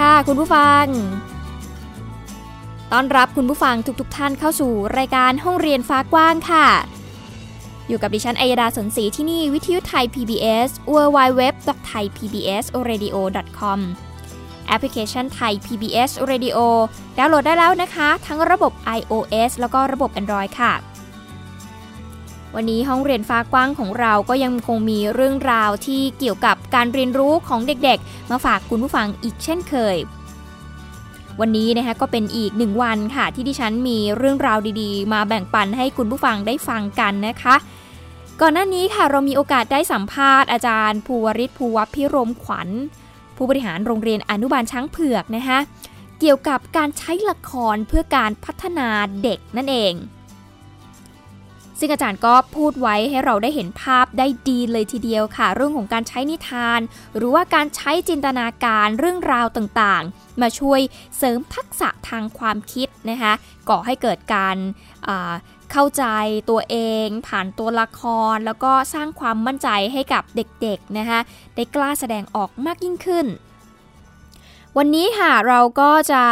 ค่ะคุณผู้ฟัง ต้อนรับคุณผู้ฟังทุกๆทท่านเข้าสู่รายการห้องเรียนฟ้ากว้างค่ะ อยู่กับดิฉันอัยดาสนศรีที่นี่วิทยุไทย PBS www.thaipbsradio.com แอปพลิเคชันไทย PBS Radio ดาวน์โหลดได้แล้วนะคะ ทั้งระบบ iOS แล้วก็ระบบ Android ค่ะ วันนี้ห้องเรียนฟ้ากว้างของเราก็ยังคงมีเรื่องราวที่เกี่ยวกับการเรียนรู้ของเด็กๆ มาฝากคุณผู้ฟังอีกเช่นเคย วันนี้นะคะก็เป็นอีกหนึ่งวันค่ะ ที่ดิฉันมีเรื่องราวดีๆ มาแบ่งปันให้คุณผู้ฟังได้ฟังกันนะคะ ก่อนหน้านี้ค่ะเรามีโอกาสได้สัมภาษณ์อาจารย์ภูวริศภูวพิรมขวัญ ผู้บริหารโรงเรียนอนุบาลช้างเผือกนะคะเกี่ยวกับการใช้ละครเพื่อการพัฒนาเด็กนั่นเอง ซึ่งอาจารย์ก็พูดไว้ให้เราได้เห็นภาพได้ดีเลยทีเดียวค่ะ เรื่องของการใช้นิทาน หรือว่าการใช้จินตนาการเรื่องราวต่างๆ มาช่วยเสริมทักษะทางความคิดนะคะก่อให้เกิดการเข้าใจตัวเอง ผ่านตัวละคร แล้วก็สร้างความมั่นใจให้กับเด็กๆนะคะได้กล้าแสดงออกมากยิ่งขึ้น วันนี้ค่ะเราก็จะ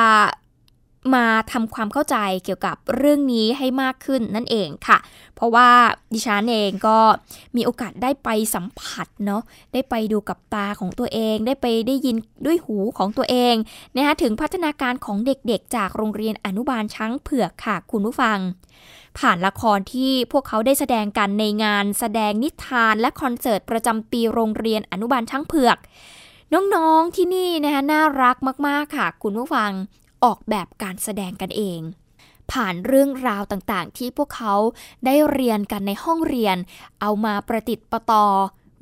มาทำความเข้าใจเกี่ยวกับเรื่องนี้ให้มากขึ้นนั่นเองค่ะ เพราะว่าดิฉันเองก็มีโอกาสได้ไปสัมผัสเนาะได้ไปดูกับตาของตัวเอง ได้ไปได้ยินด้วยหูของตัวเองนะคะถึงพัฒนาการของเด็กๆ จากโรงเรียนอนุบาลช้างเผือกค่ะ คุณผู้ฟัง ผ่านละครที่พวกเขาได้แสดงกันในงานแสดงนิทานและคอนเสิร์ตประจำปีโรงเรียนอนุบาลช้างเผือกน้องๆที่นี่นะคะน่ารักมากๆค่ะ คุณผู้ฟัง ออกแบบการแสดงกันเอง ผ่านเรื่องราวต่างๆ ที่พวกเขาได้เรียนกันในห้องเรียน เอามาประติดประต่อ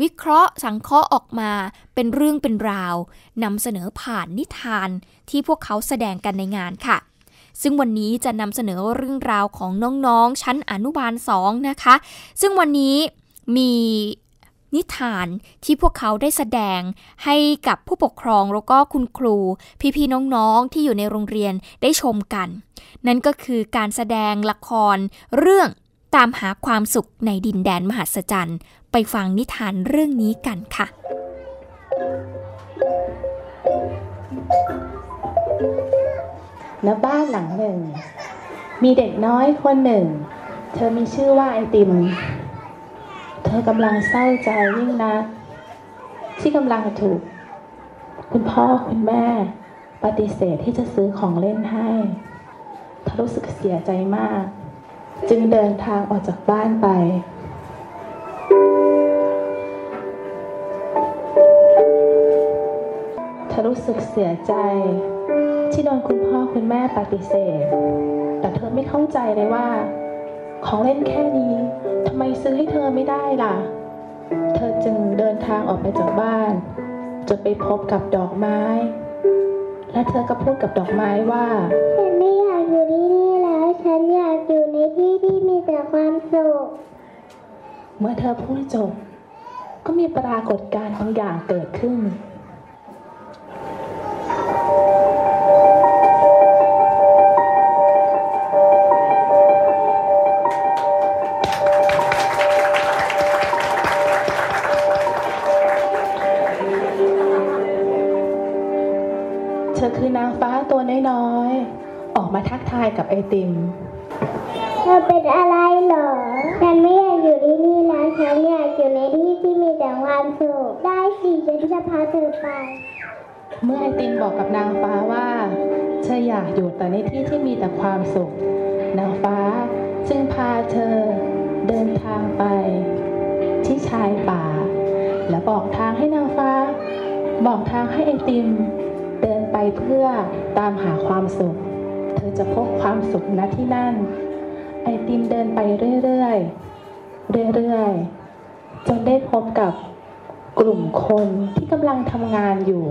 วิเคราะห์สังเคราะห์ออกมาเป็นเรื่องเป็นราวนำเสนอผ่านนิทานที่พวกเขาแสดงกันในงานค่ะ ซึ่งวันนี้จะนำเสนอเรื่องราวของน้องๆ ชั้นอนุบาล 2 นะคะ ซึ่งวันนี้มี นิทานที่พวกเขาได้แสดงให้กับผู้ปกครองแล้วก็คุณครู พี่ๆน้องๆที่อยู่ในโรงเรียนได้ชมกัน นั่นก็คือการแสดงละครเรื่องตามหาความสุขในดินแดนมหัศจรรย์ ไปฟังนิทานเรื่องนี้กันค่ะ ณ บ้านหลังหนึ่ง มีเด็กน้อยคนหนึ่ง เธอมีชื่อว่าไอติม เธอกำลังเศร้าใจยิ่งนะที่กำลังถูก คุณพ่อคุณแม่ ปฏิเสธที่จะซื้อของเล่นให้เธอรู้สึกเสียใจมาก จึงเดินทางออกจากบ้านไปเธอรู้สึกเสียใจ ที่โดนคุณพ่อคุณแม่ปฏิเสธ แต่เธอไม่เข้าใจเลยว่า ของเล่นแค่นี้ทำไมซื้อให้เธอไม่ได้ล่ะ เธอจึงเดินทางออกไปจากบ้าน จนไปพบกับดอกไม้ และเธอก็พูดกับดอกไม้ว่าฉันไม่อยากอยู่ที่นี่แล้ว ฉันอยากอยู่ในที่ที่มีแต่ความสุข เมื่อเธอพูดจบ ก็มีปรากฏการณ์บางอย่างเกิดขึ้น นางฟ้าตัวน้อยๆ ออกมาทักทายกับไอติมเธอเป็นอะไรเหรอ ฉันไม่อยากอยู่ที่นี่แล้วฉันอยากอยู่ในที่ที่มีแต่ความสุข ได้สิฉันจะพาเธอไป เมื่อไอติมบอกกับนางฟ้าว่าเธออยากอยู่แต่ในที่ที่มีแต่ความสุข นางฟ้าจึงพาเธอเดินทางไป ที่ชายป่า และบอกทางให้นางฟ้า บอกทางให้ไอติมเดิน ไปเพื่อตามหาความสุข เธอจะพบความสุขณที่นั่น ไอติมเดินไปเรื่อยๆ เรื่อยๆ จนได้พบกับกลุ่มคนที่กำลังทำงานอยู่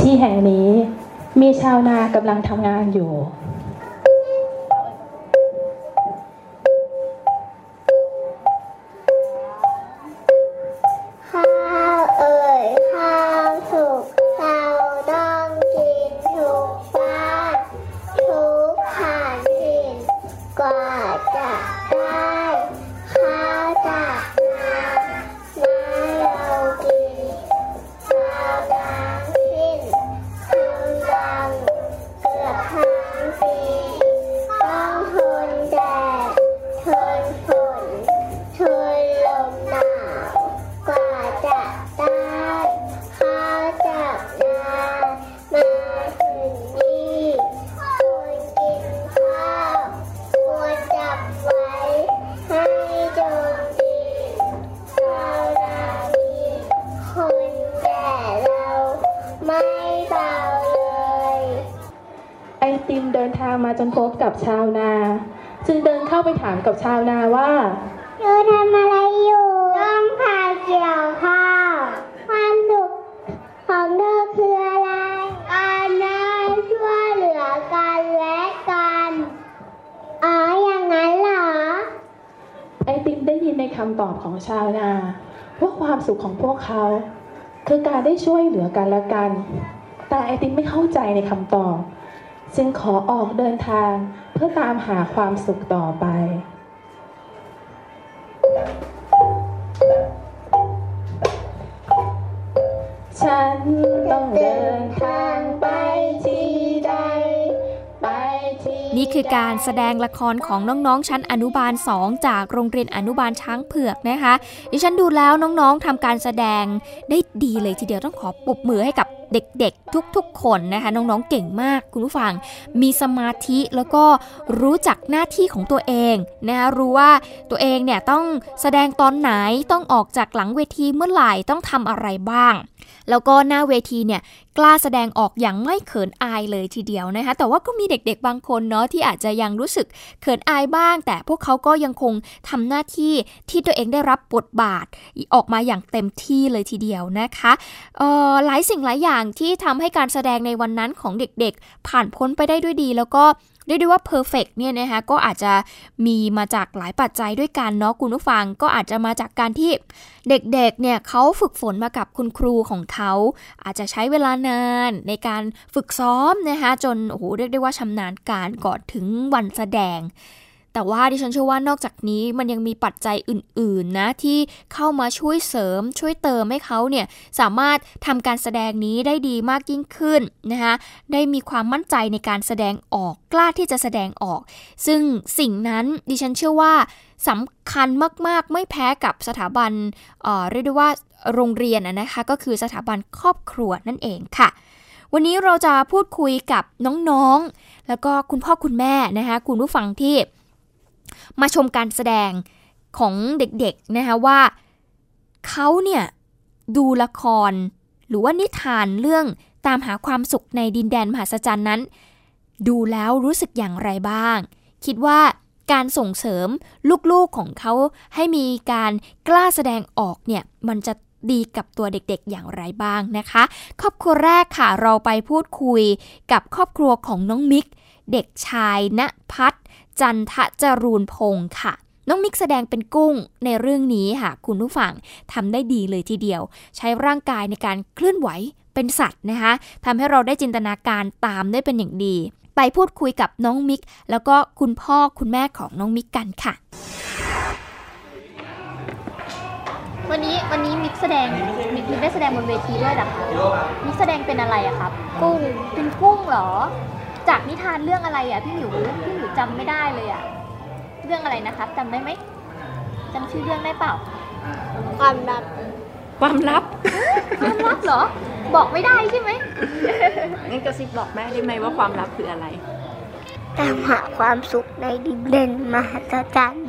ที่แห่งนี้มีชาวนากำลังทำงานอยู่ กับชาวนาว่าเธอทำอะไรอยู่ต้องพาเกี่ยวข้าวความสุขของเธอคืออะไรการได้ช่วยเหลือกันและกันอ๋ออย่างนั้นเหรอ ไอติมได้ยินในคำตอบของชาวนาว่าความสุขของพวกเขา คือการได้ช่วยเหลือกันและกัน แต่ไอติมไม่เข้าใจในคำตอบ จึงขอออกเดินทางเพื่อตามหาความสุขต่อไป ฉันต้องเดินทางไปที่ใด ไปที่นี่คือการแสดงละครของน้องๆ ชั้นอนุบาล 2 จากโรงเรียนอนุบาลช้างเผือกนะคะ ดิฉันดูแล้วน้องๆทำการแสดงได้ดีเลยทีเดียวต้องขอปรบมือให้กับเด็กๆทุกๆคนนะคะน้องๆเก่งมากคุณผู้ฟัง มีสมาธิแล้วก็รู้จักหน้าที่ของตัวเองนะคะรู้ว่าตัวเองเนี่ยต้องแสดงตอนไหนต้องออกจากหลังเวทีเมื่อไหร่ต้องทำอะไรบ้าง แล้วก็หน้าเวทีเนี่ยกล้าแสดงออกอย่างไม่เขินอายเลยทีเดียวนะคะ แต่ว่าก็มีเด็กๆบางคนเนาะที่อาจจะยังรู้สึกเขินอายบ้าง แต่พวกเขาก็ยังคงทำหน้าที่ที่ตัวเองได้รับบทบาทออกมาอย่างเต็มที่เลยทีเดียวนะคะออหลายสิ่งหลายอย่างที่ทำให้การแสดงในวันนั้นของเด็กๆ ผ่านพ้นไปได้ด้วยดี แล้วก็ เรียกได้ว่า perfect เนี่ยนะคะก็อาจจะมีมาจากหลายปัจจัยด้วยกันเนาะคุณผู้ฟังก็อาจจะมาจากการที่เด็กๆเนี่ยเขาฝึกฝนมากับคุณครูของเขา อาจจะใช้เวลานานในการฝึกซ้อมนะคะจนโอ้โหเรียกได้ว่าชำนาญการก่อนถึงวันแสดง แต่ว่าดิฉันเชื่อว่านอกจากนี้มันยังมีปัจจัยอื่น ๆ นะ ที่เข้ามาช่วยเสริมช่วยเติมให้เขาเนี่ยสามารถทำการแสดงนี้ได้ดีมากยิ่งขึ้นนะคะได้มีความมั่นใจในการแสดงออกกล้าที่จะแสดงออก ซึ่งสิ่งนั้นดิฉันเชื่อว่าสำคัญมาก ๆ ไม่แพ้กับสถาบันเอ่อเรียกได้ว่าโรงเรียนนะคะก็คือสถาบันครอบครัวนั่นเองค่ะ วันนี้เราจะพูดคุยกับน้องๆ แล้วก็คุณพ่อคุณแม่นะคะคุณผู้ฟังที่ มาชมการแสดงของเด็กๆนะคะว่าเขาเนี่ยดูละคร หรือว่านิทานเรื่องตามหาความสุขในดินแดนมหัศจรรย์นั้น ดูแล้วรู้สึกอย่างไรบ้าง คิดว่าการส่งเสริมลูกๆของเขาให้มีการกล้าแสดงออกเนี่ยมันจะดีกับตัวเด็กๆอย่างไรบ้างนะคะ ครอบครัวแรกค่ะเราไปพูดคุยกับครอบครัวของน้องมิก เด็กชายณพัฒน์ จันทจรูนพงศ์ค่ะ น้องมิกแสดงเป็นกุ้งในเรื่องนี้ค่ะ คุณผู้ฟังทำได้ดีเลยทีเดียว ใช้ร่างกายในการเคลื่อนไหวเป็นสัตว์นะคะทำให้เราได้จินตนาการตามได้เป็นอย่างดี ไปพูดคุยกับน้องมิก แล้วก็คุณพ่อคุณแม่ของน้องมิกกันค่ะ วันนี้วันนี้มิกแสดงมิกมิกได้แสดงบนเวทีด้วยเหรอคะมิกแสดงเป็นอะไรอะครับ กุ้งเป็นกุ้งเหรอ จากนิทานเรื่องอะไรอะพี่หมิวพี่หมิวจำไม่ได้เลยอะเรื่องอะไรนะครับจำได้ไหมจำชื่อเรื่องได้เปล่า ความลับ ความลับ ความลับเหรอ บอกไม่ได้ใช่ไหมงั้นกระซิบบอกแม่ได้ไหมว่าความลับคืออะไรตามหาความสุขในดินแดนมหัศจรรย์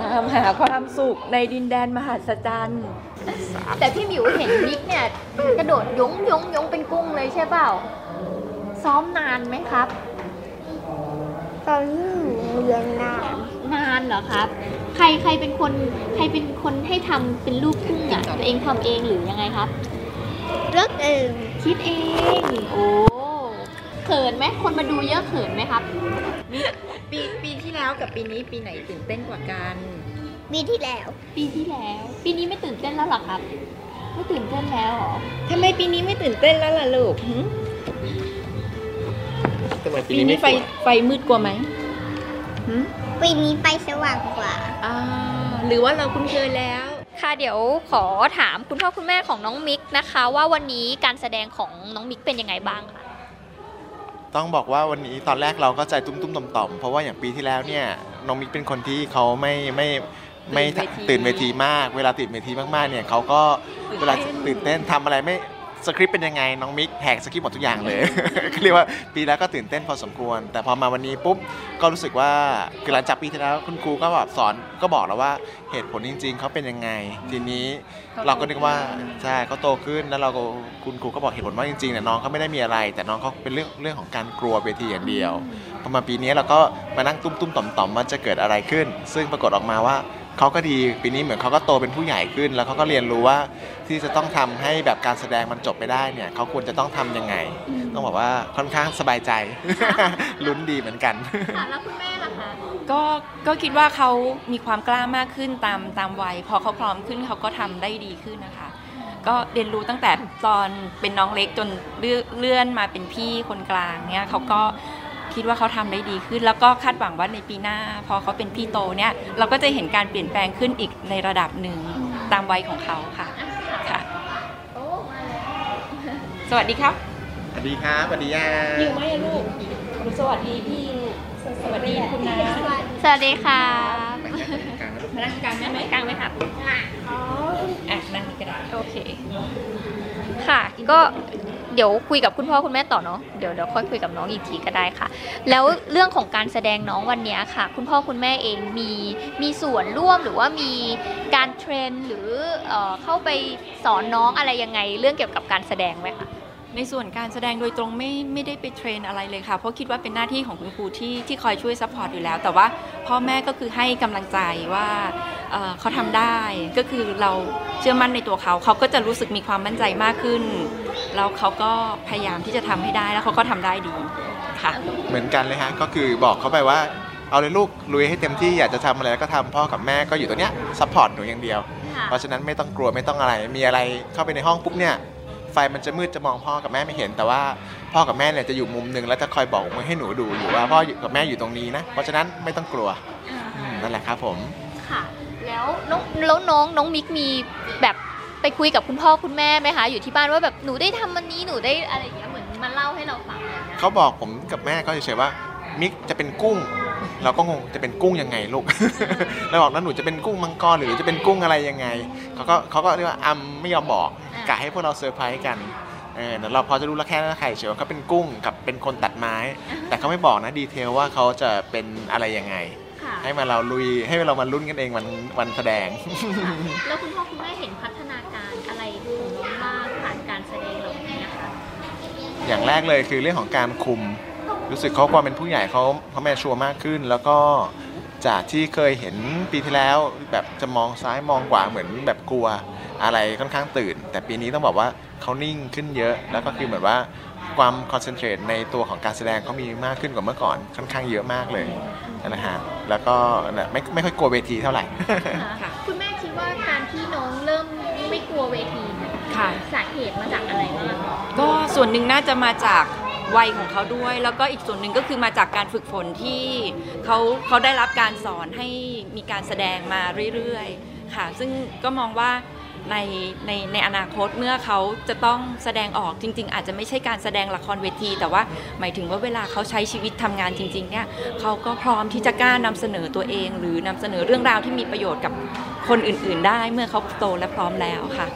ตาามหาความสุขในดินแดนมหัศจรรย์ แต่พี่หมิวเห็นมิกเนี่ยกระโดดยงยงยงเป็นกุ้งเลยใช่เปล่า ซ้อมนานไหมครับ ตอนที่หนูเรียนนานนานเหรอครับ ใครใครเป็นคนใครเป็นคนให้ทำเป็นรูปกุ้งอะตัวเองทำเองหรือยังไงครับ เลือกเองคิดเอง โอ้เขินไหมคนมาดูเยอะเขินไหมครับ ปีปีที่แล้วกับปีนี้ปีไหนตื่นเต้นกว่ากัน ปีที่แล้ว ปีที่แล้ว ปีนี้ไม่ตื่นเต้นแล้วเหรอครับ ไม่ตื่นเต้นแล้วเหรอ ทำไมปีนี้ไม่ตื่นเต้นแล้วล่ะลูกหึทำไมปีปีนี้นี้ไม่ไฟกลัวไฟมืดกว่าไหมหึปีนี้ไปสว่างกว่า อ่าหรือว่าเราคุ้นเคยแล้ว ค่ะเดี๋ยวขอถามคุณพ่อคุณแม่ของน้องมิกนะคะ ว่าวันนี้การแสดงของน้องมิกเป็นยังไงบ้างคะต้องบอกว่าวันนี้ตอนแรกเราก็ใจตุ้มๆต่อมๆเพราะว่าอย่างปีที่แล้วเนี่ยน้องมิกเป็นคนที่เขาไม่ไม่ไม่ตื่นเวทีตื่นเวทีมาก เวลาตื่นเวทีมากๆเนี่ยเขาก็เวลาตื่นเต้นทำอะไรไม่ สคริปต์เป็นยังไงน้องมิกแหกสคริปต์หมดทุกอย่างเลยก็เรียกว่าปีแล้วก็ตื่นเต้นพอสมควร แต่พอมาวันนี้ปุ๊บก็รู้สึกว่าคือหลังจากปีที่แล้วคุณครูก็แบบสอนก็บอกแล้วว่าเหตุผลจริง ๆเขาเป็นยังไง ทีนี้เราก็นึกว่าใช่เขาโตขึ้นแล้วเราก็คุณครูก็บอกเหตุผลว่าจริงๆเนี่ยน้องเขาไม่ได้มีอะไร แต่น้องเขาเป็นเรื่องเรื่องของการกลัวเวทีอย่างเดียวพอมาปีนี้เราก็มานั่งตุ้มๆต่อมๆว่าจะเกิดอะไรขึ้น ซึ่งปรากฏออกมาว่า เขาก็ดีปีนี้เหมือนเขาก็โตเป็นผู้ใหญ่ขึ้น แล้วเขาก็เรียนรู้ว่าที่จะต้องทำให้แบบการแสดงมันจบไปได้เนี่ยเขาควรจะต้องทำยังไง ต้องบอกว่าค่อนข้างสบายใจลุ้นดีเหมือนกันค่ะแล้วคุณแม่ล่ะคะก็ก็คิดว่าเขามีความกล้ามากขึ้นตามตามวัยพอเขาพร้อมขึ้นเขาก็ทำได้ดีขึ้นนะคะ ก็เรียนรู้ตั้งแต่ตอนเป็นน้องเล็กจนเลื่อนเลื่อนมาเป็นพี่คนกลางเนี่ยเขาก็ คิดว่าเขาทำได้ดีขึ้น แล้วก็คาดหวังว่าในปีหน้า พอเขาเป็นพี่โตเนี่ยเราก็จะเห็นการเปลี่ยนแปลงขึ้นอีกในระดับหนึ่งตามวัยของเขาค่ะค่ะโอ้มาแล้วสวัสดีครับ สวัสดีครับสวัสดีย่ายิวไหมอะลูกสวัสดีพี่สวัสดีคุณนะสวัสดีค่ะมานั่งกลางได้ไหมกลางไหมครับอะนั่งนี่ก็ได้โอเค ค่ะก็เดี๋ยวคุยกับคุณพ่อคุณแม่ต่อเนาะเดี๋ยวเดี๋ยวค่อยคุยกับน้องอีกทีก็ได้ค่ะ แล้วเรื่องของการแสดงน้องวันนี้ค่ะ คุณพ่อคุณแม่เองมีมีส่วนร่วมหรือว่ามีการเทรนหรือเอ่อเข้าไปสอนน้องอะไรยังไง เรื่องเกี่ยวกับการแสดงไหมคะในส่วนการแสดงโดยตรงไม่ไม่ได้ไป train อะไรเลยค่ะ เพราะคิดว่าเป็นหน้าที่ของคุณครูที่ที่คอยช่วย support อยู่แล้ว แต่ว่าพ่อแม่ก็คือให้กำลังใจว่าเออเขาทำได้ ก็คือเราเชื่อมั่นในตัวเขา เขาก็จะรู้สึกมีความมั่นใจมากขึ้น แล้วเขาก็พยายามที่จะทำให้ได้แล้วเขาก็ทำได้ดีค่ะ เหมือนกันเลยฮะก็คือบอกเขาไปว่าเอาเลยลูกลุยให้เต็มที่อยากจะทำอะไรก็ทำพ่อกับแม่ก็อยู่ตรงเนี้ยsupport หนูอย่างเดียวค่ะเพราะฉะนั้นไม่ต้องกลัวไม่ต้องอะไร มีอะไรเข้าไปในห้องปุ๊บเนี่ยไฟมันจะมืดจะมองพ่อกับแม่ไม่เห็น แต่ว่าพ่อกับแม่เนี่ยจะอยู่มุมหนึ่งแล้วจะคอยโบกมือให้หนูดูอยู่ว่าพ่ออยู่กับแม่อยู่ตรงนี้นะเพราะฉะนั้นไม่ต้องกลัวอืมนั่นแหละครับผมค่ะแล้วน้องแล้วน้องน้องมิกมีแบบ ไปคุยกับคุณพ่อคุณแม่ไหมคะอยู่ที่บ้านว่าแบบหนูได้ทำวันนี้หนูได้อะไรอย่างเงี้ยเหมือนมาเล่าให้เราฟังอะไรอย่างเงี้ยเขาบอกผมกับแม่ก็เฉยๆว่ามิกจะเป็นกุ้ง เราก็งงจะเป็นกุ้งยังไงลูกเราบอกแล้วหนูจะเป็นกุ้งมังกรหรือจะเป็นกุ้งอะไรยังไงเขาก็เขาก็เรียกว่าอัมไม่ยอมบอกกะให้พวกเราเซอร์ไพรส์กันเออเดี๋ยวเราพอจะรู้แล้วแค่นั้นใครเฉยว่าเขาเป็นกุ้งกับเป็นคนตัดไม้ แต่เขาไม่บอกนะ detail ว่าเขาจะเป็นอะไรยังไงค่ะให้มาเราลุยให้เรามาลุ้นกันเองวันวันแสดงแล้วคุณพ่อคุณแม่เห็นพัฒ อย่างแรกเลยคือเรื่องของการคุม รู้สึกเขาความเป็นผู้ใหญ่เขาเขาแมชัวร์มากขึ้น แล้วก็จากที่เคยเห็นปีที่แล้วแบบจะมองซ้ายมองขวาเหมือนแบบกลัวอะไรค่อนข้างตื่น แต่ปีนี้ต้องบอกว่าเขานิ่งขึ้นเยอะ แล้วก็คือเหมือนว่าความคอนเซนเทรตในตัวของการแสดงเขามีมากขึ้นกว่าเมื่อก่อนค่อนข้างเยอะมากเลยนะฮะแล้วก็ไม่ไม่ค่อยกลัวเวทีเท่าไหร่ คุณแม่คิดว่าการที่น้องเริ่มไม่กลัวเวที ค่ะ สาเหตุมาจากอะไรบ้างก็ส่วนหนึ่งน่าจะมาจากวัยของเขาด้วย แล้วก็อีกส่วนหนึ่งก็คือมาจากการฝึกฝนที่เขาเขาได้รับการสอนให้มีการแสดงมาเรื่อยๆค่ะ ซึ่งก็มองว่าในในในอนาคตเมื่อเขาจะต้องแสดงออกจริง ๆ อาจจะไม่ใช่การแสดงละครเวที แต่ว่าหมายถึงว่าเวลาเขาใช้ชีวิตทำงานจริงๆเนี่ยเขาก็พร้อมที่จะกล้านำเสนอตัวเอง หรือนำเสนอเรื่องราวที่มีประโยชน์กับคนอื่น ๆ ได้เมื่อเขาโตและพร้อมแล้วค่ะ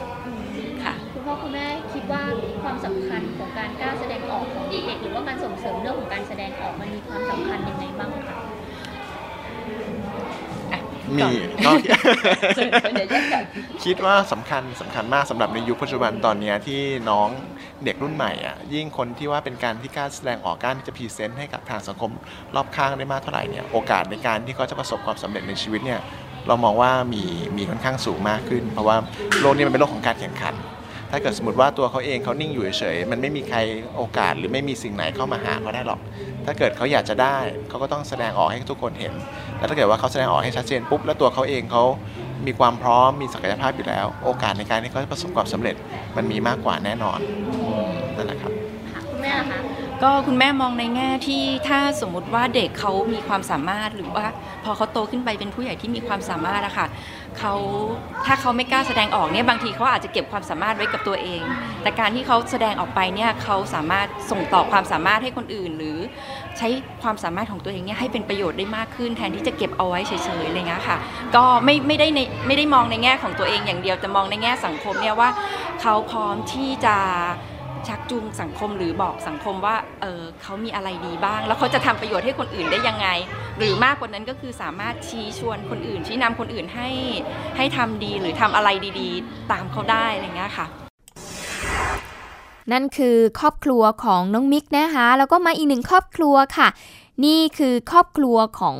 ค่ะ คุณพ่อคุณแม่คิด ว่าความสำคัญของการกล้าแสดงออกของเด็กๆหรือว่าการส่งเสริมเรื่องของการแสดงออกมันมีความสำคัญยังไงบ้างคะมมีก่อนก็เดี๋ยวแยกกันคิดว่าสำคัญสำคัญมากสำหรับในยุคปัจจุบันตอนเนี้ยที่น้องเด็กรุ่นใหม่อะยิ่งคนที่ว่าเป็นการที่กล้าแสดงออกกล้าที่จะพรีเซนต์ให้กับทางสังคมรอบข้างได้มากเท่าไหร่เนี่ยโอกาสในการที่เขาจะประสบความสำเร็จในชีวิตเนี่ยเรามองว่ามีมีค่อนข้างสูงมากขึ้น เพราะว่าโลกนี้มันเป็นโลกของการแข่งขัน ถ้าเกิดสมมติว่าตัวเขาเองเขานิ่งอยู่เฉยๆมันไม่มีใครโอกาสหรือไม่มีสิ่งไหนเข้ามาหาเขาได้หรอก ถ้าเกิดเขาอยากจะได้เขาก็ต้องแสดงออกให้ทุกคนเห็น แล้วถ้าเกิดว่าเขาแสดงออกให้ชัดเจนปุ๊บแล้วตัวเขาเองเขามีความพร้อมมีศักยภาพอยู่แล้ว โอกาสในการที่เขาประสบความสำเร็จมันมีมากกว่าแน่นอนนั่นแหละครับคุณแม่ล่ะคะก็คุณแม่มองในแง่ที่ถ้าสมมุติว่าเด็กเขามีความสามารถหรือว่า พอเขาโตขึ้นไปเป็นผู้ใหญ่ที่มีความสามารถอะค่ะ เขาถ้าเขาไม่กล้าแสดงออกเนี่ยบางทีเขาอาจจะเก็บความสามารถไว้กับตัวเอง แต่การที่เขาแสดงออกไปเนี่ยเขาสามารถส่งต่อความสามารถให้คนอื่น หรือใช้ความสามารถของตัวเองเนี่ยให้เป็นประโยชน์ได้มากขึ้น แทนที่จะเก็บเอาไว้เฉยๆอะไรเงี้ยค่ะ ก็ไม่ไม่ได้ในไม่ได้มองในแง่ของตัวเองอย่างเดียวแต่มองในแง่สังคมเนี่ยว่าเขาพร้อมที่จะ ชักจูงสังคมหรือบอกสังคมว่าเออเขามีอะไรดีบ้าง แล้วเขาจะทำประโยชน์ให้คนอื่นได้ยังไง หรือมากกว่านั้นก็คือสามารถชี้ชวนคนอื่น ชี้นำคนอื่นให้ให้ทำดีหรือทำอะไรดีๆ ตามเขาได้อะไรเงี้ยค่ะ นั่นคือครอบครัวของน้องมิกนะคะแล้วก็มาอีกหนึ่งครอบครัวค่ะนี่คือครอบครัวของ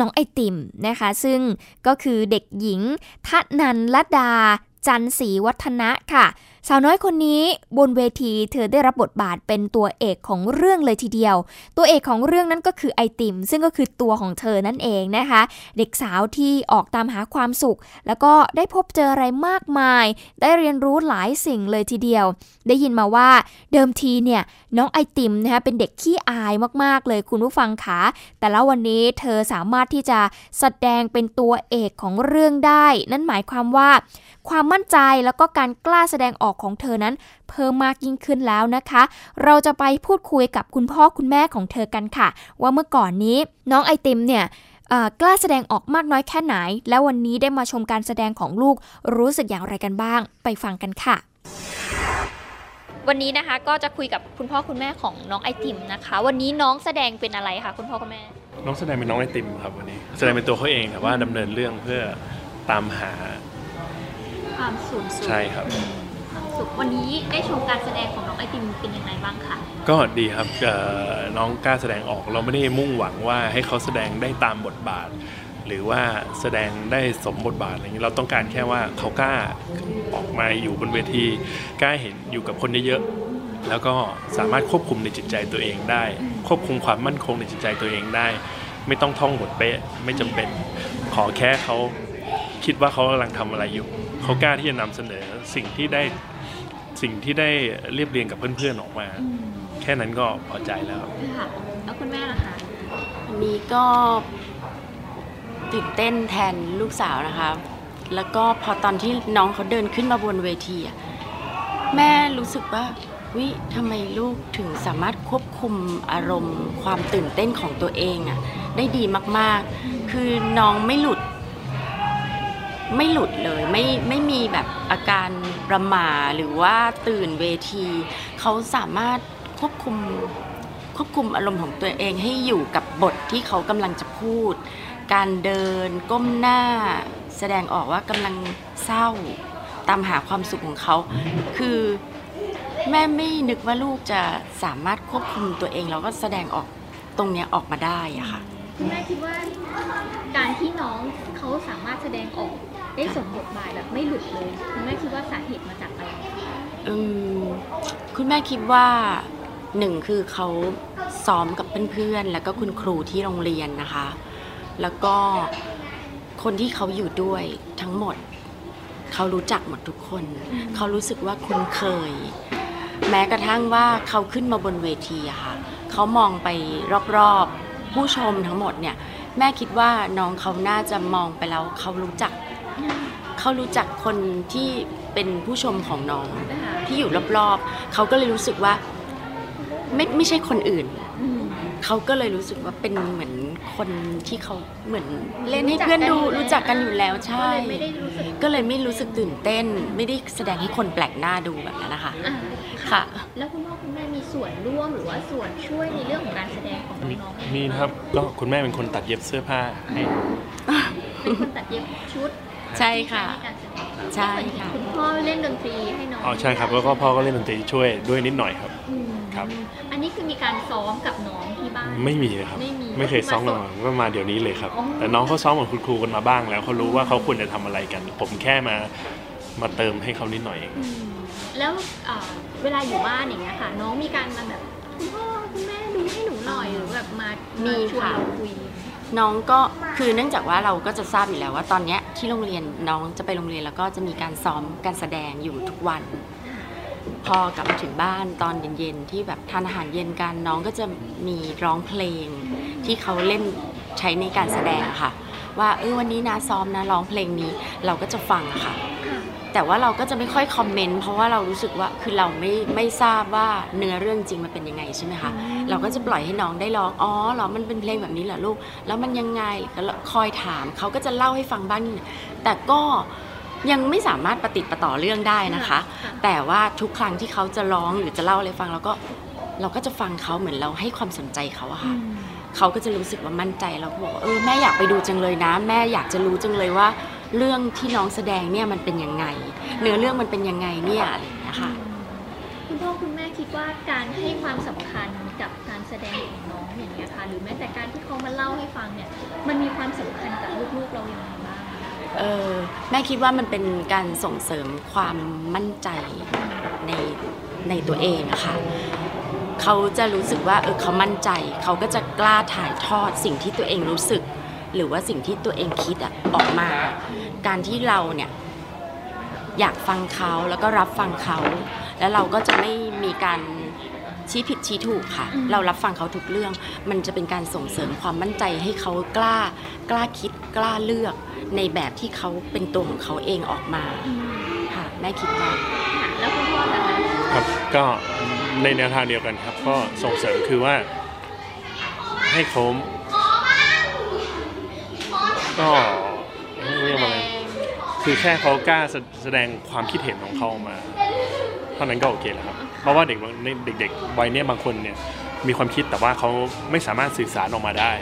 น้องไอติมนะคะ ซึ่งก็คือเด็กหญิงทันันลดา จันศรีวัฒนะค่ะ สาวน้อยคนนี้บนเวทีเธอได้รับบทบาทเป็นตัวเอกของเรื่องเลยทีเดียว ตัวเอกของเรื่องนั้นก็คือไอติม ซึ่งก็คือตัวของเธอนั่นเองนะคะ เด็กสาวที่ออกตามหาความสุข แล้วก็ได้พบเจออะไรมากมาย ได้เรียนรู้หลายสิ่งเลยทีเดียว ได้ยินมาว่าเดิมทีเนี่ยน้องไอติมนะคะเป็นเด็กขี้อายมากๆเลยคุณผู้ฟังคะแต่แล้ววันนี้เธอสามารถที่จะแสดงเป็นตัวเอกของเรื่องได้ นั่นหมายความว่า ความมั่นใจแล้วก็การกล้าแสดงออกของเธอนั้น เพิ่มมากยิ่งขึ้นแล้วนะคะ เราจะไปพูดคุยกับคุณพ่อคุณแม่ของเธอกันค่ะ ว่าเมื่อก่อนนี้น้องไอติมเนี่ยเอ่อกล้าแสดงออกมากน้อยแค่ไหน แล้ววันนี้ได้มาชมการแสดงของลูกรู้สึกอย่างไรกันบ้าง ไปฟังกันค่ะ วันนี้นะคะก็จะคุยกับคุณพ่อคุณแม่ของน้องไอติมนะคะ วันนี้น้องแสดงเป็นอะไรคะคุณพ่อคุณแม่ น้องแสดงเป็นน้องไอติมครับวันนี้ แสดงเป็นตัวเขาเองแต่ว่าดำเนินเรื่องเพื่อตามหาความสูงสุดใช่ครับความ สุข วันนี้ได้ชมการแสดงของน้องไอติมเป็นยังไงบ้างคะก็ดีครับเออน้องกล้าแสดงออกเราไม่ได้มุ่งหวังว่าให้เขาแสดงได้ตามบทบาท หรือว่าแสดงได้สมบทบาทอะไรอย่างนี้เราต้องการแค่ว่าเขากล้าออกมาอยู่บนเวทีกล้าเห็นอยู่กับคนเยอะๆแล้วก็สามารถควบคุมในจิตใจตัวเองได้ ควบคุมความมั่นคงในจิตใจตัวเองได้ ไม่ต้องท่องบทเป๊ะไม่จำเป็นขอแค่เขาคิดว่าเขากำลังทำอะไรอยู่ เขากล้าที่จะนำเสนอสิ่งที่ได้ สิ่งที่ได้เรียบเรียงกับเพื่อนๆออกมา แค่นั้นก็พอใจแล้วครับค่ะแล้วคุณแม่ล่ะคะวันนี้ก็ตื่นเต้นแทนลูกสาวนะคะ แล้วก็พอตอนที่น้องเขาเดินขึ้นมาบนเวทีอะแม่รู้สึกว่าวิทำไมลูกถึงสามารถควบคุมอารมณ์ ความตื่นเต้นของตัวเองอะได้ดีมากๆ คือน้องไม่หลุด ไม่หลุดเลยไม่ไม่มีแบบอาการประหม่าหรือว่าตื่นเวที เขาสามารถควบคุมควบคุมอารมณ์ของตัวเองให้อยู่กับบทที่เขากำลังจะพูด การเดินก้มหน้า แสดงออกว่ากำลังเศร้า ตามหาความสุขของเขา คือแม่ไม่นึกว่าลูกจะสามารถควบคุมตัวเอง แล้วก็แสดงออกตรงเนี้ยออกมาได้อะค่ะ คุณแม่คิดว่าการที่น้องเขาสามารถแสดงออก ได้สมบทบาทแบบไม่หลุดเลยคุณแม่คิดว่าสาเหตุมาจากอะไรอืมคุณแม่คิดว่าหนึ่งคือเขาซ้อมกับเพื่อนๆแล้วก็คุณครูที่โรงเรียนนะคะ แล้วก็คนที่เขาอยู่ด้วยทั้งหมด เขารู้จักหมดทุกคน เขารู้สึกว่าคุ้นเคย แม้กระทั่งว่าเขาขึ้นมาบนเวทีอะค่ะเขามองไปรอบๆผู้ชมทั้งหมดเนี่ยแม่คิดว่าน้องเขาน่าจะมองไปแล้วเขารู้จัก เขารู้จักคนที่เป็นผู้ชมของน้องที่อยู่รอบๆเขาก็เลยรู้สึกว่าไม่ไม่ใช่คนอื่น เขาก็เลยรู้สึกว่าเป็นเหมือนคนที่เขาเหมือนเล่นให้เพื่อนดูรู้จักกันอยู่แล้วใช่ ก็เลยไม่ได้รู้สึกก็เลยไม่รู้สึกตื่นเต้น ไม่ได้แสดงให้คนแปลกหน้าดูแบบนั้นนะคะอ่าค่ะ แล้วคุณพ่อคุณแม่มีส่วนร่วมหรือว่าส่วนช่วยในเรื่องของการแสดงของมีน้องๆไหมีนะครับก็คุณแม่เป็นคนตัดเย็บเสื้อผ้าให้เป็นคนตัดเย็บชุด ใช่ค่ะที่ใช้ในการแสดงใช่ค่ะคุณพ่อเล่นดนตรีให้น้องอ๋อใช่ครับแล้วก็พ่อก็เล่นดนตรีช่วยด้วยนิดหน่อยครับอืมครับอันนี้คือมีการซ้อมกับน้องที่บ้าน ไม่มีเลยครับ ไม่มีไม่เคยซ้อมกันมาก็มาเดี๋ยวนี้เลยครับ อ๋อ แต่น้องเขาซ้อมกับคุณครูกันมาบ้างแล้วเขารู้ว่าเขาควรจะทำอะไรกัน ผมแค่มามาเติมให้เขานิดหน่อยเอง อืมแล้วเอ่อเวลาอยู่บ้านอย่างเงี้ยค่ะ น้องมีการมาแบบคุณพ่อคุณแม่ดูให้หนูหน่อยหรือแบบมามีมาชวนค่ะ เราคุย น้องก็คือเนื่องจากว่าเราก็จะทราบอยู่แล้วว่าตอนเนี้ยที่โรงเรียนน้องจะไปโรงเรียนแล้วก็จะมีการซ้อมการแสดงอยู่ทุกวัน พอกลับมาถึงบ้านตอนเย็นๆที่แบบทานอาหารเย็นกันน้องก็จะมีร้องเพลง ที่เขาเล่นใช้ในการแสดงค่ะ ว่าเออวันนี้นะซ้อมนะร้องเพลงนี้เราก็จะฟังค่ะ แต่ว่าเราก็จะไม่ค่อยคอมเมนต์เพราะว่าเรารู้สึกว่าคือเราไม่ไม่ทราบว่าเนื้อเรื่องจริงมันเป็นยังไงใช่ไหมคะเราก็จะปล่อยให้น้องได้ร้องอ๋อเหรอมันเป็นเพลงแบบนี้เหรอลูก แล้วมันยังไงก็คอยถามเขาก็จะเล่าให้ฟังบ้างแต่ก็ยังไม่สามารถประติดประต่อเรื่องได้นะคะ แต่ว่าทุกครั้งที่เขาจะร้องหรือจะเล่าอะไรฟังเราก็เราก็จะฟังเขาเหมือนเราให้ความสนใจเขาอะค่ะเขาก็จะรู้สึกว่ามั่นใจเราก็บอกว่าเออแม่อยากไปดูจังเลยนะ แม่อยากจะรู้จังเลยว่า เรื่องที่น้องแสดงเนี่ยมันเป็นยังไง เนื้อเรื่องมันเป็นยังไงเนี่ยอะไรอย่างเงี้ยค่ะ คุณพ่อคุณแม่คิดว่าการให้ความสำคัญกับการแสดงของน้องอย่างเงี้ยค่ะ หรือแม้แต่การที่เขามาเล่าให้ฟังเนี่ย มันมีความสำคัญกับลูกๆเราอย่างไรบ้างเออแม่คิดว่ามันเป็นการส่งเสริมความมั่นใจในในตัวเองอะค่ะเขาจะรู้สึกว่าเออเขามั่นใจ เขาก็จะกล้าถ่ายทอดสิ่งที่ตัวเองรู้สึก หรือว่าสิ่งที่ตัวเองคิดอะออกมา การที่เราเนี่ย อยากฟังเขาแล้วก็รับฟังเขา แล้วเราก็จะไม่มีการชี้ผิดชี้ถูกค่ะอืมเรารับฟังเขาทุกเรื่อง มันจะเป็นการส่งเสริมความมั่นใจให้เขากล้า กล้าคิดกล้าเลือกในแบบที่เขาเป็นตัวของเขาเองออกมาค่ะแม่คิดว่าค่ะแล้วคุณพ่อล่ะคะครับก็ในแนวทางเดียวกันครับ ก็ส่งเสริมคือว่า ให้เขาก็เรียกว่าอะไร คือแค่เขากล้าแสแสดงความคิดเห็นของเขาออกมา เท่านั้นก็โอเคแล้วครับ เพราะว่าเด็กในเด็กๆวัยเนี้ยบางคนเนี่ยมีความคิดแต่ว่าเขาไม่สามารถสื่อสารออกมาได้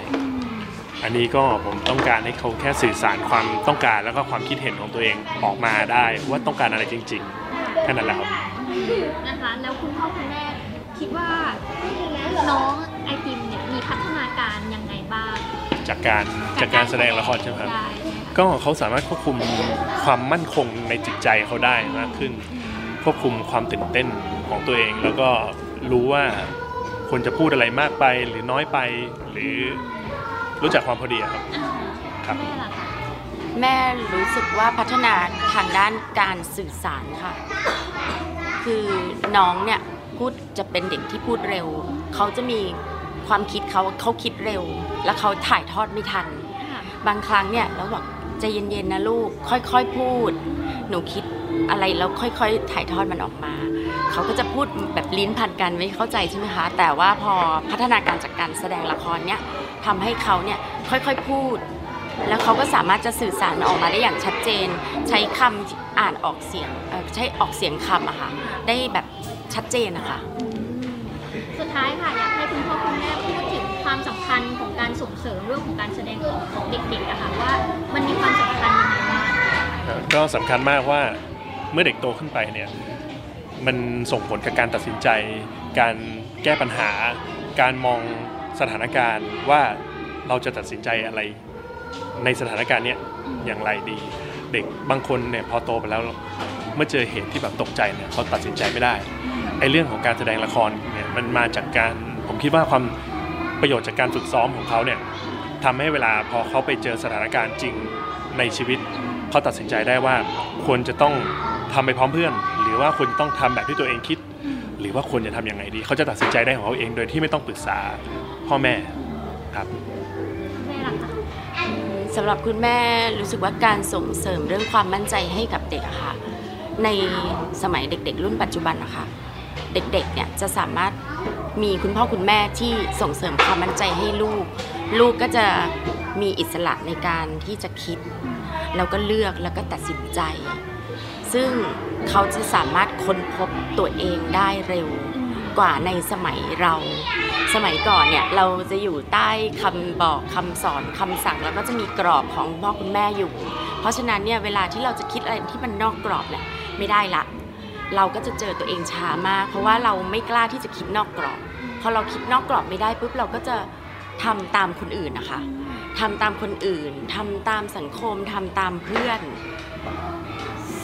อันนี้ก็ผมต้องการให้เขาแค่สื่อสารความต้องการแล้วก็ความคิดเห็นของตัวเองออกมาได้ ว่าต้องการอะไรจริงๆแค่นั้นแหละครับนะคะแล้วคุณพ่อคุณแม่คิดว่าน้องไอติมเนี่ยมีพัฒนาการยังไงบ้าง จากการจากการแสดงละครใช่ไหมครับได้ ก็เขาสามารถควบคุมความมั่นคงในจิตใจเขาได้มากขึ้น ควบคุมความตื่นเต้นของตัวเอง แล้วก็รู้ว่าควรจะพูดอะไรมากไปหรือน้อยไปหรือรู้จักความพอดีอะครับครับแม่ล่ะคะแม่รู้สึกว่าพัฒนาทางด้านการสื่อสารค่ะ คือน้องเนี่ยพูดจะเป็นเด็กที่พูดเร็ว เขาจะมีความคิดเขาเขาคิดเร็ว แล้วเขาถ่ายทอดไม่ทันค่ะบางครั้งเนี่ยเราบอก ใจเย็นๆนะลูก ค่อยๆพูด หนูคิดอะไรแล้วค่อยๆ ถ่ายทอดมันออกมา เขาก็จะพูดแบบลิ้นพันกันไม่เข้าใจใช่ไหมคะ แต่ว่าพอพัฒนาการจากการแสดงละครเนี่ยทำให้เขาเนี่ยค่อยๆพูด แล้วเขาก็สามารถจะสื่อสารออกมาได้อย่างชัดเจน ใช้คำอ่านออกเสียงใช้ออกเสียงคำอะค่ะได้แบบชัดเจนนะคะ สุดท้ายค่ะอยากให้คุณพ่อคุณแม่พูด ความสำคัญของการส่งเสริมเรื่องของการแสดงออกของเด็กๆอะค่ะว่ามันมีความสำคัญยังไงบ้างก็สำคัญมากว่าเมื่อเด็กโตขึ้นไปเนี่ยมันส่งผลกับการตัดสินใจ การแก้ปัญหา การมองสถานการณ์ว่าเราจะตัดสินใจอะไรในสถานการณ์เนี้ยอย่างไรดี เด็กบางคนเนี่ยพอโตไปแล้วเมื่อเจอเหตุที่แบบตกใจเนี่ยเขาตัดสินใจไม่ได้ไอ้เรื่องของการแสดงละครเนี่ยมันมาจากการผมคิดว่าความ ประโยชน์จากการฝึกซ้อมของเขาเนี่ยทำให้เวลาพอเขาไปเจอสถานการณ์จริงในชีวิตเขาตัดสินใจได้ว่าควรจะต้องทำไปพร้อมเพื่อน หรือว่าควรจะต้องทำแบบที่ตัวเองคิด หรือว่าควรจะทำยังไงดี เขาจะตัดสินใจได้ของเขาเองโดยที่ไม่ต้องปรึกษาพ่อแม่ครับสำหรับคุณแม่รู้สึกว่าการส่งเสริมเรื่องความมั่นใจให้กับเด็กอะค่ะในสมัยเด็ก ๆ รุ่นปัจจุบันนะคะเด็กๆเนี่ยจะสามารถ มีคุณพ่อคุณแม่ที่ส่งเสริมความมั่นใจให้ลูก ลูกก็จะมีอิสระในการที่จะคิด แล้วก็เลือกแล้วก็ตัดสินใจ ซึ่งเขาจะสามารถค้นพบตัวเองได้เร็วกว่าในสมัยเรา สมัยก่อนเนี่ยเราจะอยู่ใต้คำบอกคำสอนคำสั่ง แล้วก็จะมีกรอบของพ่อคุณแม่อยู่ เพราะฉะนั้นเนี่ยเวลาที่เราจะคิดอะไรที่มันนอกกรอบเนี่ยไม่ได้ละ เราก็จะเจอตัวเองช้ามาก เพราะว่าเราไม่กล้าที่จะคิดนอกกรอบ พอเราคิดนอกกรอบไม่ได้ปุ๊บเราก็จะทำตามคนอื่นนะคะทำตามคนอื่นทำตามสังคมทำตามเพื่อน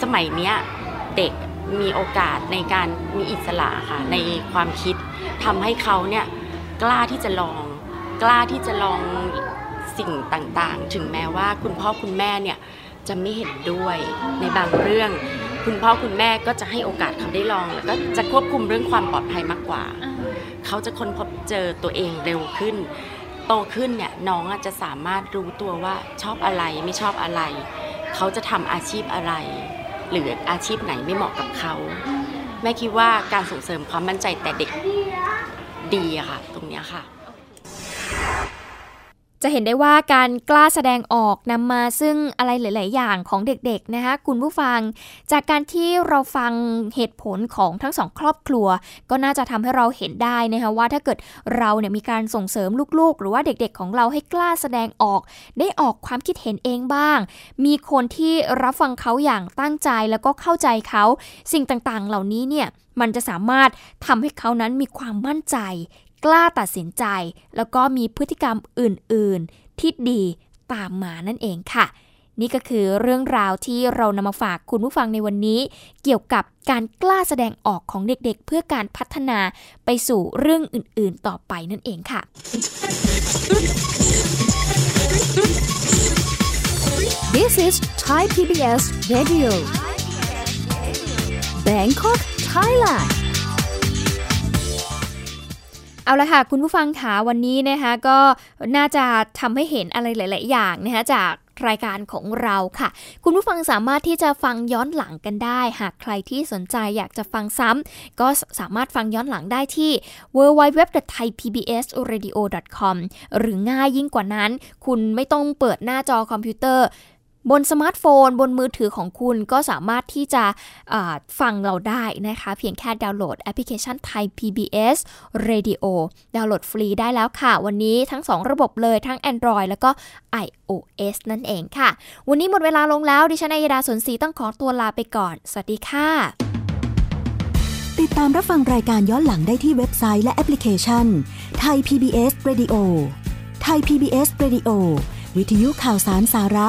สมัยเนี้ยเด็กมีโอกาสในการมีอิสระค่ะในความคิดทำให้เขาเนี่ยกล้าที่จะลอง กล้าที่จะลองสิ่งต่างๆ ถึงแม้ว่าคุณพ่อคุณแม่เนี่ยจะไม่เห็นด้วยในบางเรื่อง คุณพ่อคุณแม่ก็จะให้โอกาสเขาได้ลอง แล้วก็จะควบคุมเรื่องความปลอดภัยมากกว่า เขาจะค้นพบเจอตัวเองเร็วขึ้น โตขึ้นเนี่ยน้องอะจะสามารถรู้ตัวว่าชอบอะไรไม่ชอบอะไร เขาจะทำอาชีพอะไร หรืออาชีพไหนไม่เหมาะกับเขา แม่คิดว่าการส่งเสริมความมั่นใจแต่เด็กดีอะค่ะ ตรงเนี้ยค่ะ จะเห็นได้ว่าการกล้าแสดงออกนำมาซึ่งอะไรหลาย ๆ อย่างของเด็ก ๆ นะคะคุณผู้ฟัง จากการที่เราฟังเหตุผลของทั้งสองครอบครัว ก็น่าจะทำให้เราเห็นได้นะคะว่าถ้าเกิดเราเนี่ยมีการส่งเสริมลูก ๆ หรือว่าเด็ก ๆ ของเราให้กล้าแสดงออก ได้ออกความคิดเห็นเองบ้าง มีคนที่รับฟังเขาอย่างตั้งใจแล้วก็เข้าใจเขาสิ่งต่าง ๆ เหล่านี้เนี่ยมันจะสามารถทำให้เขานั้นมีความมั่นใจ กล้าตัดสินใจ แล้วก็มีพฤติกรรมอื่น ๆ ที่ดีตามมานั่นเองค่ะ นี่ก็คือเรื่องราวที่เรานำมาฝากคุณผู้ฟังในวันนี้ เกี่ยวกับการกล้าแสดงออกของเด็ก ๆ เพื่อการพัฒนาไปสู่เรื่องอื่น ๆ ต่อไปนั่นเองค่ะ This is Thai PBS Radio Bangkok Thailand เอาละค่ะคุณผู้ฟังคะวันนี้นะคะก็น่าจะทำให้เห็นอะไรหลาย ๆ อย่างนะคะจากรายการของเราค่ะ คุณผู้ฟังสามารถที่จะฟังย้อนหลังกันได้ หากใครที่สนใจอยากจะฟังซ้ำก็สามารถฟังย้อนหลังได้ที่ www.thaipbsradio.com หรือง่ายยิ่งกว่านั้น คุณไม่ต้องเปิดหน้าจอคอมพิวเตอร์ บนสมาร์ทโฟน บนมือถือของคุณก็สามารถที่จะฟังเราได้นะคะ เพียงแค่ดาวน์โหลดแอปพลิเคชันไทย PBS Radio ดาวน์โหลดฟรีได้แล้วค่ะ วันนี้ทั้ง 2 ระบบเลยทั้ง Android แล้วก็ iOS นั่นเองค่ะ วันนี้หมดเวลาลงแล้ว ดิฉันอัยดาสนศรีต้องขอตัวลาไปก่อน สวัสดีค่ะ ติดตามรับฟังรายการย้อนหลังได้ที่เว็บไซต์และแอปพลิเคชันไทย PBS Radio ไทย PBS Radio วิทยุข่าวสารสาระ